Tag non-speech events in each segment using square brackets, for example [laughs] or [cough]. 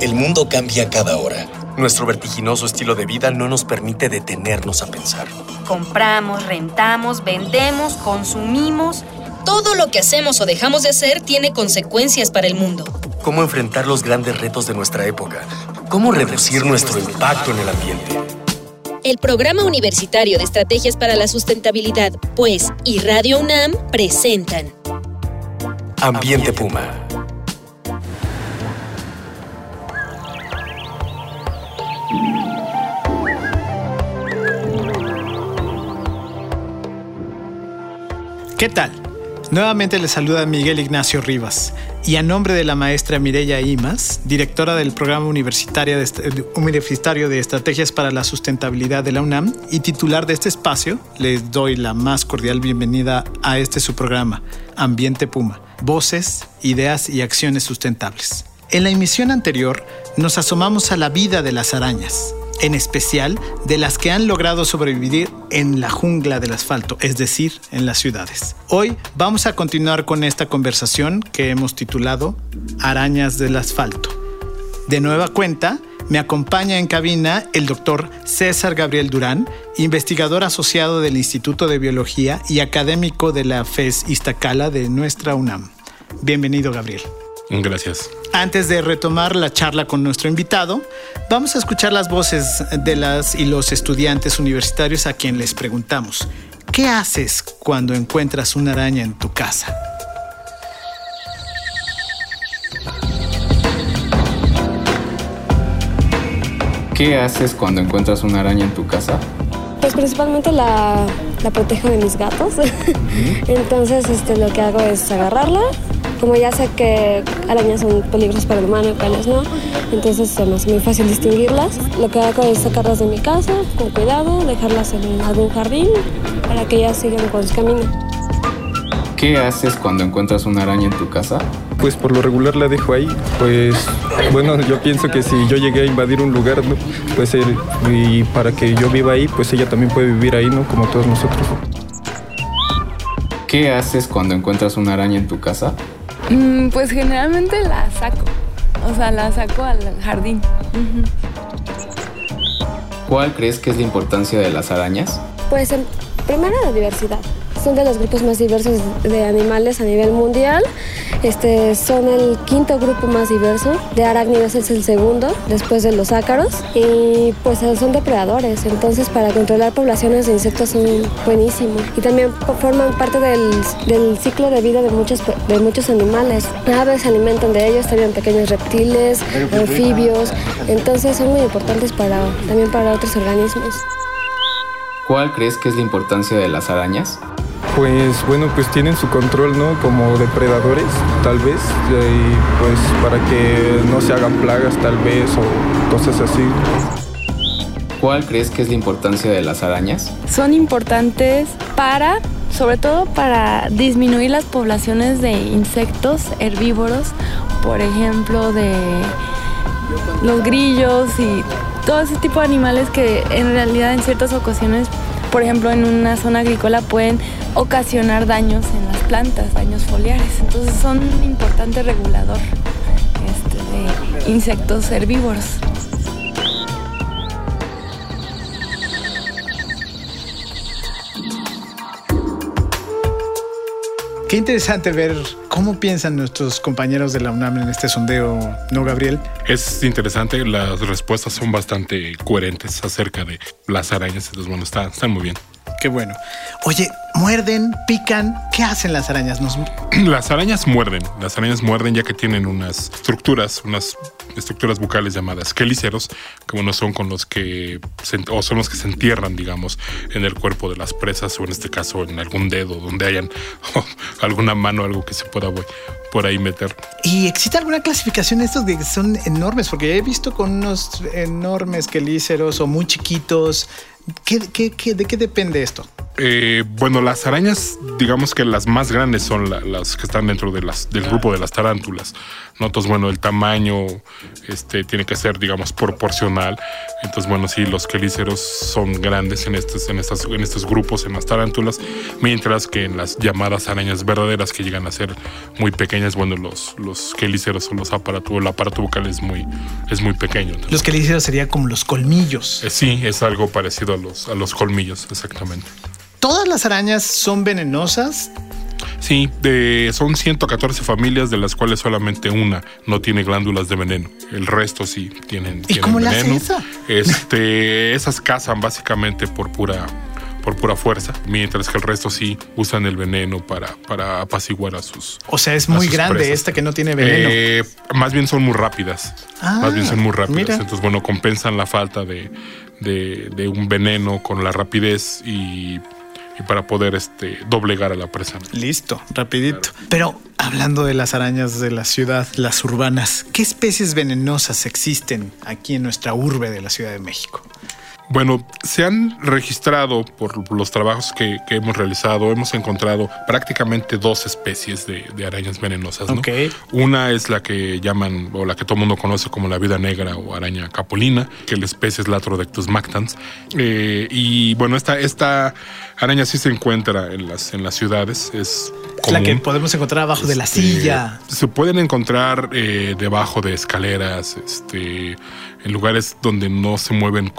El mundo cambia cada hora. Nuestro vertiginoso estilo de vida no nos permite detenernos a pensar. Compramos, rentamos, vendemos, consumimos. Todo lo que hacemos o dejamos de hacer tiene consecuencias para el mundo. ¿Cómo enfrentar los grandes retos de nuestra época? ¿Cómo reducir nuestro impacto en el ambiente? El Programa Universitario de Estrategias para la Sustentabilidad, pues, y Radio UNAM presentan Ambiente Puma. ¿Qué tal? Nuevamente les saluda Miguel Ignacio Rivas y a nombre de la maestra Mireya Imas, directora del Programa Universitario de, Estrategias para la Sustentabilidad de la UNAM y titular de este espacio, les doy la más cordial bienvenida a este su programa, Ambiente Puma, Voces, Ideas y Acciones Sustentables. En la emisión anterior nos asomamos a la vida de las arañas, en especial de las que han logrado sobrevivir en la jungla del asfalto, es decir, en las ciudades. Hoy vamos a continuar con esta conversación que hemos titulado Arañas del asfalto. De nueva cuenta, me acompaña en cabina el doctor César Gabriel Durán, investigador asociado del Instituto de Biología y académico de la FES Iztacala de nuestra UNAM. Bienvenido, Gabriel. Gracias. Antes de retomar la charla con nuestro invitado, vamos a escuchar las voces de las y los estudiantes universitarios a quien les preguntamos, ¿qué haces cuando encuentras una araña en tu casa? ¿Qué haces cuando encuentras una araña en tu casa? Pues principalmente la, la protejo de mis gatos. [laughs] Entonces este, lo que hago es agarrarla, como ya sé que arañas son peligrosas para el humano y cuáles no, entonces se me hace muy fácil distinguirlas. Lo que hago es sacarlas de mi casa con cuidado, dejarlas en algún jardín para que ellas sigan con su camino. ¿Qué haces cuando encuentras una araña en tu casa? Pues por lo regular la dejo ahí. Pues bueno, yo pienso que si yo llegué a invadir un lugar, pues y para que yo viva ahí, pues ella también puede vivir ahí, ¿no? Como todos nosotros. ¿Qué haces cuando encuentras una araña en tu casa? Mm, pues generalmente la saco. O sea, la saco al jardín. ¿Cuál crees que es la importancia de las arañas? Pues primero la diversidad son de los grupos más diversos de animales a nivel mundial. Este, son el quinto grupo más diverso. De arácnidos es el segundo, después de los ácaros. Y pues son depredadores, entonces para controlar poblaciones de insectos son buenísimos. Y también forman parte del, del ciclo de vida de muchos, de muchos animales. Aves se alimentan de ellos, también pequeños reptiles, anfibios. Entonces son muy importantes para, también para otros organismos. ¿Cuál crees que es la importancia de las arañas? Pues bueno, pues tienen su control, ¿no? Como depredadores, tal vez, y pues para que no se hagan plagas, tal vez, o cosas así. ¿Cuál crees que es la importancia de las arañas? Son importantes para, sobre todo para disminuir las poblaciones de insectos herbívoros, por ejemplo, de los grillos y todo ese tipo de animales que en realidad en ciertas ocasiones por ejemplo, en una zona agrícola pueden ocasionar daños en las plantas, daños foliares. Entonces son un importante regulador este, de insectos herbívoros. Qué interesante ver cómo piensan nuestros compañeros de la UNAM en este sondeo, ¿no, Gabriel? Es interesante, las respuestas son bastante coherentes acerca de las arañas, entonces bueno, están, están muy bien. Qué bueno. Oye, muerden, pican, ¿qué hacen las arañas? [clears throat] Las arañas muerden, las arañas muerden ya que tienen unas estructuras, unas estructuras bucales llamadas quelíceros, que bueno, son con los que se, o son los que se entierran, digamos, en el cuerpo de las presas o en este caso en algún dedo donde hayan [laughs] alguna mano, algo que se pueda por ahí meter. ¿Y existe alguna clasificación de estos que son enormes? Porque he visto con unos enormes quelíceros o muy chiquitos. ¿Qué, qué, de qué depende esto? Eh, bueno, las arañas, digamos que las más grandes son la- las que están dentro de las, del grupo de las tarántulas. ¿no? Entonces, bueno, el tamaño este, tiene que ser, digamos, proporcional. Entonces, bueno, sí, los quelíceros son grandes en estos, en, estas, en estos grupos, en las tarántulas, mientras que en las llamadas arañas verdaderas, que llegan a ser muy pequeñas, bueno, los, los quelíceros o los aparatos, el aparato bucal es muy, es muy pequeño. Entonces, Los quelíceros serían como los colmillos. eh, sí, es algo parecido a los, a los colmillos, exactamente. ¿Todas las arañas son venenosas? Sí, de, son 114 familias, de las cuales solamente una no tiene glándulas de veneno. El resto sí tienen, ¿Y tienen cómo le hace eso? Este, esas cazan básicamente por pura, por pura fuerza, mientras que el resto sí usan el veneno para, para apaciguar a sus. O sea, es muy grande presas. esta que no tiene veneno. Eh, más bien son muy rápidas. Ah, más bien son muy rápidas. mira. Entonces, bueno, compensan la falta de, de- de un veneno con la rapidez y, y para poder este, doblegar a la. ¿no? Listo, rapidito. Pero hablando de las arañas de la ciudad, las urbanas, ¿qué especies venenosas existen aquí en nuestra urbe de la Ciudad de México? Bueno, se han registrado por los trabajos que, que hemos realizado, hemos encontrado prácticamente dos especies de, de arañas venenosas. ¿no? Ok. Una es la que llaman, o la que todo el mundo conoce como la vida negra o araña capolina, que la especie es Latrodectus mactans. Eh, y bueno, esta, esta araña sí se encuentra en las, en las ciudades, es La que podemos encontrar abajo de la Este, silla. Se pueden encontrar eh, debajo de escaleras, este, en lugares donde no se mueven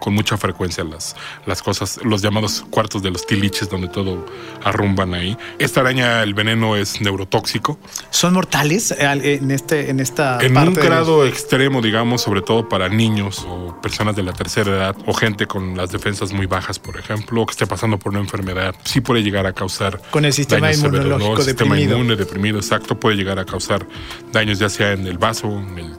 con mucha frecuencia las, las cosas, los llamados cuartos de los tiliches, donde todo arrumban ahí. Esta araña, el veneno es neurotóxico. ¿Son mortales al- en, este, en esta En parte un los- grado extremo, digamos, sobre todo para niños o personas de la tercera edad o gente con las defensas muy bajas, por ejemplo, o que esté pasando por una enfermedad, sí puede llegar a causar Con el sistema inmunológico El sistema deprimido. inmune deprimido, exacto, puede llegar a causar daños ya sea en el vaso, en el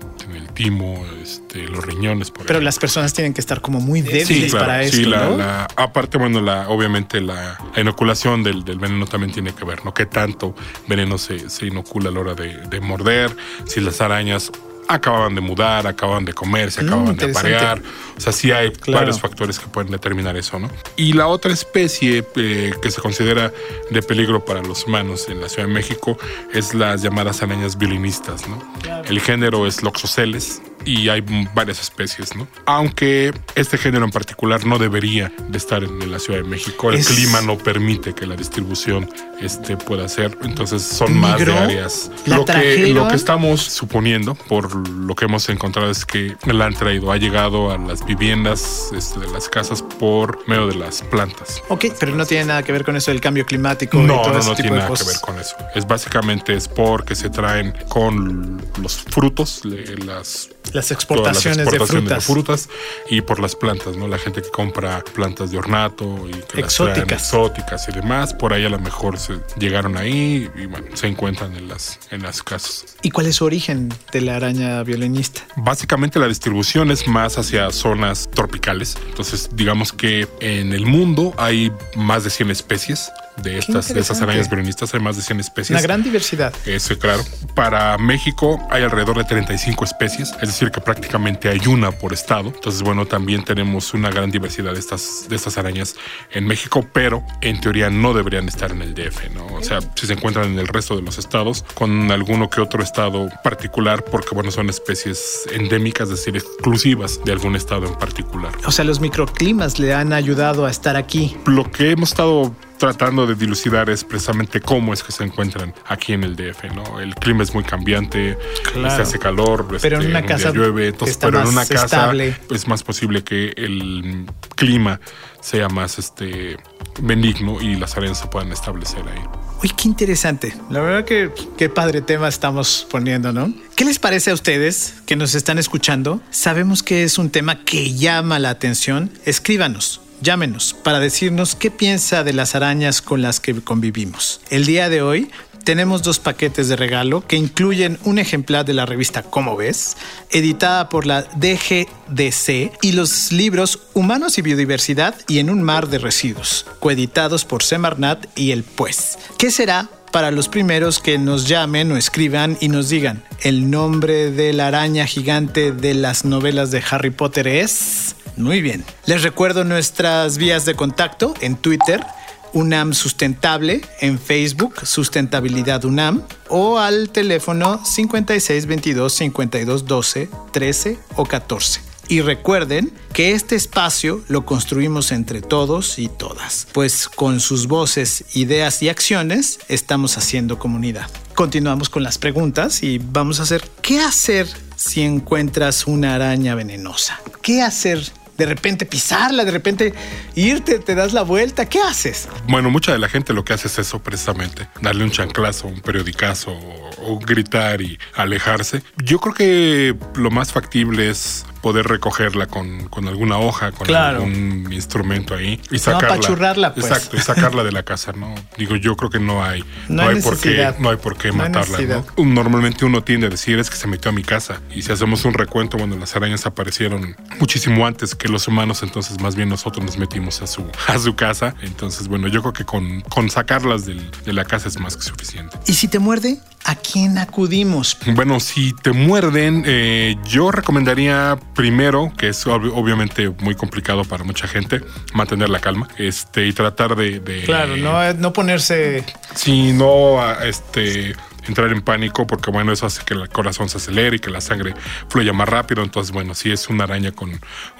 timo, este, los riñones, por Pero las personas tienen que estar como muy débiles Sí, claro, para sí, esto, la- ¿no? la- aparte, bueno, la, obviamente la, la inoculación del, del veneno también tiene que ver, ¿no? ¿Qué tanto veneno se, se inocula a la hora de, de morder? Si las arañas acababan de mudar, acababan de comer, se Mm, acababan de aparear. O sea, sí hay Claro. varios factores que pueden determinar eso, ¿no? Y la otra especie eh, que se considera de peligro para los humanos en la Ciudad de México es las llamadas arañas violinistas, ¿no? El género es Loxoceles y hay varias especies, ¿no? Aunque este género en particular no debería de estar en la Ciudad de México. El Es- clima no permite que la distribución este, pueda ser. Entonces son más de áreas. ¿La Lo que, lo que estamos suponiendo, por lo que hemos encontrado, es que la han traído. Ha llegado a las viviendas este, de las casas por medio de las plantas. Ok, pero no tiene nada que ver con eso del cambio climático y No, todo no, ese no tipo tiene de nada que ver con eso. Es básicamente es porque se traen con los frutos, las Las exportaciones, las exportaciones de frutas. y por las plantas, ¿no? La gente que compra plantas de ornato y que las traen Exóticas. exóticas y demás, por ahí a lo mejor se llegaron ahí y bueno, se encuentran en las en las casas. ¿Y cuál es su origen de la araña violinista? Básicamente la distribución es más hacia zonas tropicales. Entonces, digamos que en el mundo hay más de 100 especies de estas, de esas arañas violinistas, hay más de 100 especies. Una gran diversidad. Eso, claro. Para México hay alrededor de 35 especies, es decir, que prácticamente hay una por estado. Entonces, bueno, también tenemos una gran diversidad de estas, de estas arañas en México, pero en teoría no deberían estar en el DF, ¿no? O sea, si se encuentran en el resto de los estados, con alguno que otro estado particular, porque, bueno, son especies endémicas, es decir, exclusivas de algún estado en particular. O sea, los microclimas le han ayudado a estar aquí. Lo que hemos estado tratando de dilucidar es precisamente cómo es que se encuentran aquí en el DF, ¿no? El clima es muy cambiante, Claro. se hace calor, Pero en este, una un día casa llueve, entonces, pero en una casa estable. es más posible que el clima sea más este benigno y las áreas se puedan establecer ahí. Uy, qué interesante. La verdad que qué padre tema estamos poniendo, ¿no? ¿Qué les parece a ustedes que nos están escuchando? Sabemos que es un tema que llama la atención. Escríbanos. Llámenos para decirnos qué piensa de las arañas con las que convivimos. El día de hoy tenemos dos paquetes de regalo que incluyen un ejemplar de la revista Cómo ves, editada por la DGDC, y los libros Humanos y Biodiversidad y En un mar de residuos, coeditados por Semarnat y El Pues. ¿Qué será para los primeros que nos llamen o escriban y nos digan el nombre de la araña gigante de las novelas de Harry Potter es... Muy bien. Les recuerdo nuestras vías de contacto en Twitter. UNAM Sustentable en Facebook, Sustentabilidad UNAM, o al teléfono 5622 5212 13 o 14. Y recuerden que este espacio lo construimos entre todos y todas, pues con sus voces, ideas y acciones estamos haciendo comunidad. Continuamos con las preguntas y vamos a hacer, ¿qué hacer si encuentras una araña venenosa? ¿Qué hacer de repente pisarla, de repente irte, te das la vuelta, ¿qué haces? Bueno, mucha de la gente lo que hace es eso precisamente, darle un chanclazo, un periodicazo o, o gritar y alejarse. Yo creo que lo más factible es poder recogerla con, con alguna hoja, con Claro. algún instrumento ahí y No, sacarla. apachurrarla, pues. Exacto, y sacarla de la casa, ¿no? Digo, yo creo que no hay, No no, hay por qué, no hay por qué No matarla, necesidad. ¿no? Normalmente uno tiende a decir es que se metió a mi casa y si hacemos un recuento, bueno, las arañas aparecieron muchísimo antes que los humanos, entonces más bien nosotros nos metimos a su, [laughs] a su casa. Entonces, bueno, yo creo que con, con sacarlas del- de la casa es más que suficiente. ¿Y si te muerde? ¿A quién acudimos? Bueno, si te muerden, eh, yo recomendaría primero, que es ob- obviamente muy complicado para mucha gente, mantener la calma este, y tratar de... de- Claro, no, no ponerse... Sí, no a, este, entrar en pánico, porque bueno, eso hace que el corazón se acelere y que la sangre fluya más rápido. Entonces, bueno, si es una araña con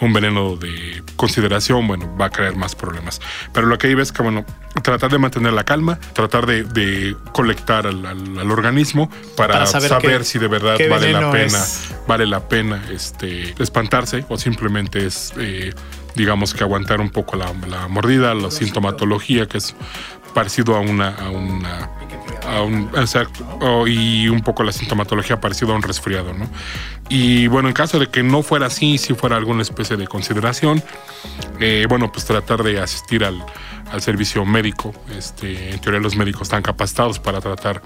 un veneno de consideración, bueno, va a crear más problemas. Pero lo que hay es que, bueno, tratar de mantener la calma, tratar de, de colectar al, al- al organismo para, Para saber si de verdad vale la pena, es. vale la pena este, espantarse o simplemente es, eh, digamos que aguantar un poco la, la mordida, la sintomatología, que es parecido a una, a una a un, y un poco la sintomatología parecido a un resfriado, ¿no? Y bueno, en caso de que no fuera así, si fuera alguna especie de consideración, eh, bueno, pues tratar de asistir al, al servicio médico. Este, en teoría los médicos están capacitados para tratar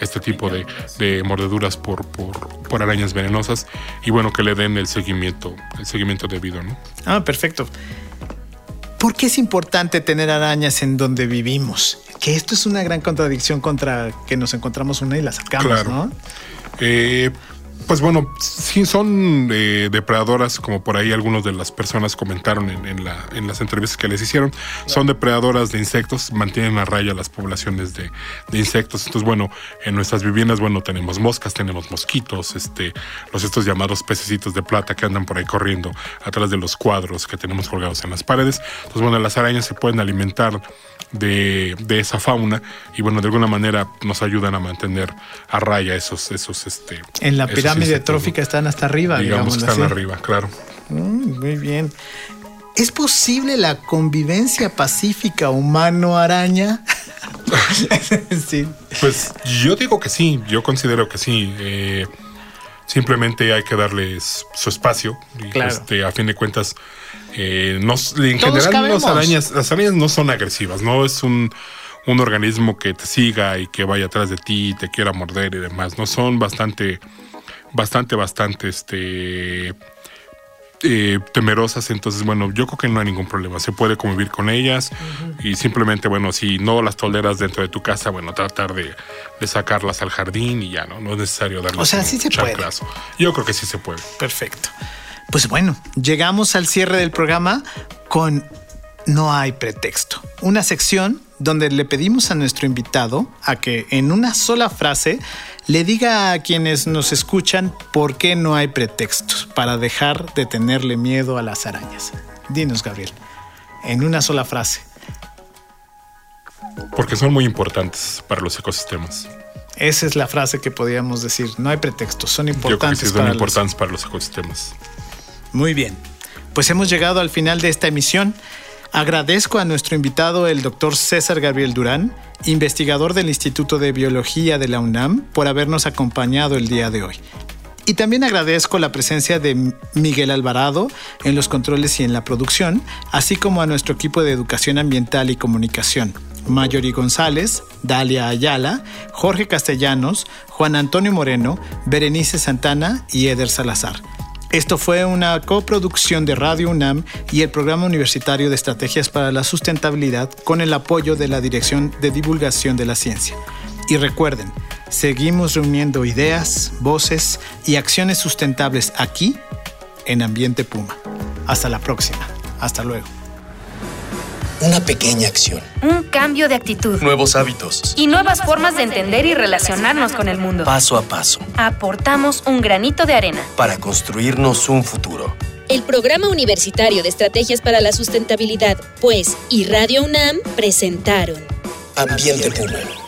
este tipo de, de mordeduras por, por, por arañas venenosas y bueno, que le den el seguimiento, el seguimiento debido, ¿no? Ah, perfecto. ¿Por qué es importante tener arañas en donde vivimos? Que esto es una gran contradicción contra que nos encontramos una y la sacamos, Claro. ¿no? Eh, pues bueno, sí son eh, depredadoras, como por ahí algunas de las personas comentaron en, en la- en las entrevistas que les hicieron. Son depredadoras de insectos, mantienen a raya las poblaciones de, de insectos. Entonces, bueno, en nuestras viviendas, bueno, tenemos moscas, tenemos mosquitos, este, los estos llamados pececitos de plata que andan por ahí corriendo atrás de los cuadros que tenemos colgados en las paredes. Entonces, bueno, las arañas se pueden alimentar de, de esa fauna y bueno, de alguna manera nos ayudan a mantener a raya esos, esos, este. En la esos pirámide trófica están hasta arriba, digamos digamos. que están arriba, claro. muy bien. ¿Es posible la convivencia pacífica humano-araña? [laughs] sí. Pues yo digo que sí, yo considero que sí. eh, simplemente hay que darles su espacio. Y Claro. este, a fin de cuentas, eh, no, en Todos general las arañas, las arañas no son agresivas, no es un, un organismo que te siga y que vaya atrás de ti y te quiera morder y demás. No son bastante, bastante, bastante, este eh, temerosas, entonces bueno, yo creo que no hay ningún problema, se puede convivir con ellas y simplemente, bueno, si no las toleras dentro de tu casa, bueno, tratar de, de sacarlas al jardín y ya, ¿no? No es necesario darles O sea, un sí se puede. Yo creo que sí se puede. Perfecto. Pues bueno, llegamos al cierre del programa con No hay pretexto, una sección donde le pedimos a nuestro invitado a que en una sola frase le diga a quienes nos escuchan por qué no hay pretextos para dejar de tenerle miedo a las arañas. Dinos, Gabriel, en una sola frase. Porque son muy importantes para los ecosistemas. Esa es la frase que podríamos decir. No hay pretextos, son Yo creo que importantes sí son para los importantes para los ecosistemas. Muy bien. Pues hemos llegado al final de esta emisión. Agradezco a nuestro invitado, el doctor César Gabriel Durán, investigador del Instituto de Biología de la UNAM, por habernos acompañado el día de hoy. Y también agradezco la presencia de Miguel Alvarado en los controles y en la producción, así como a nuestro equipo de educación ambiental y comunicación. Mayori González, Dalia Ayala, Jorge Castellanos, Juan Antonio Moreno, Berenice Santana y Eder Salazar. Esto fue una coproducción de Radio UNAM y el Programa Universitario de Estrategias para la Sustentabilidad con el apoyo de la Dirección de Divulgación de la Ciencia. Y recuerden, seguimos reuniendo ideas, voces y acciones sustentables aquí en Ambiente Puma. Hasta la próxima. Hasta luego. Una pequeña acción. Un cambio de actitud. Nuevos hábitos. Y nuevas formas de entender y relacionarnos con el mundo. Paso a paso. Aportamos un granito de arena. Para construirnos un futuro. El Programa Universitario de Estrategias para la Sustentabilidad, pues, y Radio UNAM presentaron Ambiente Puma.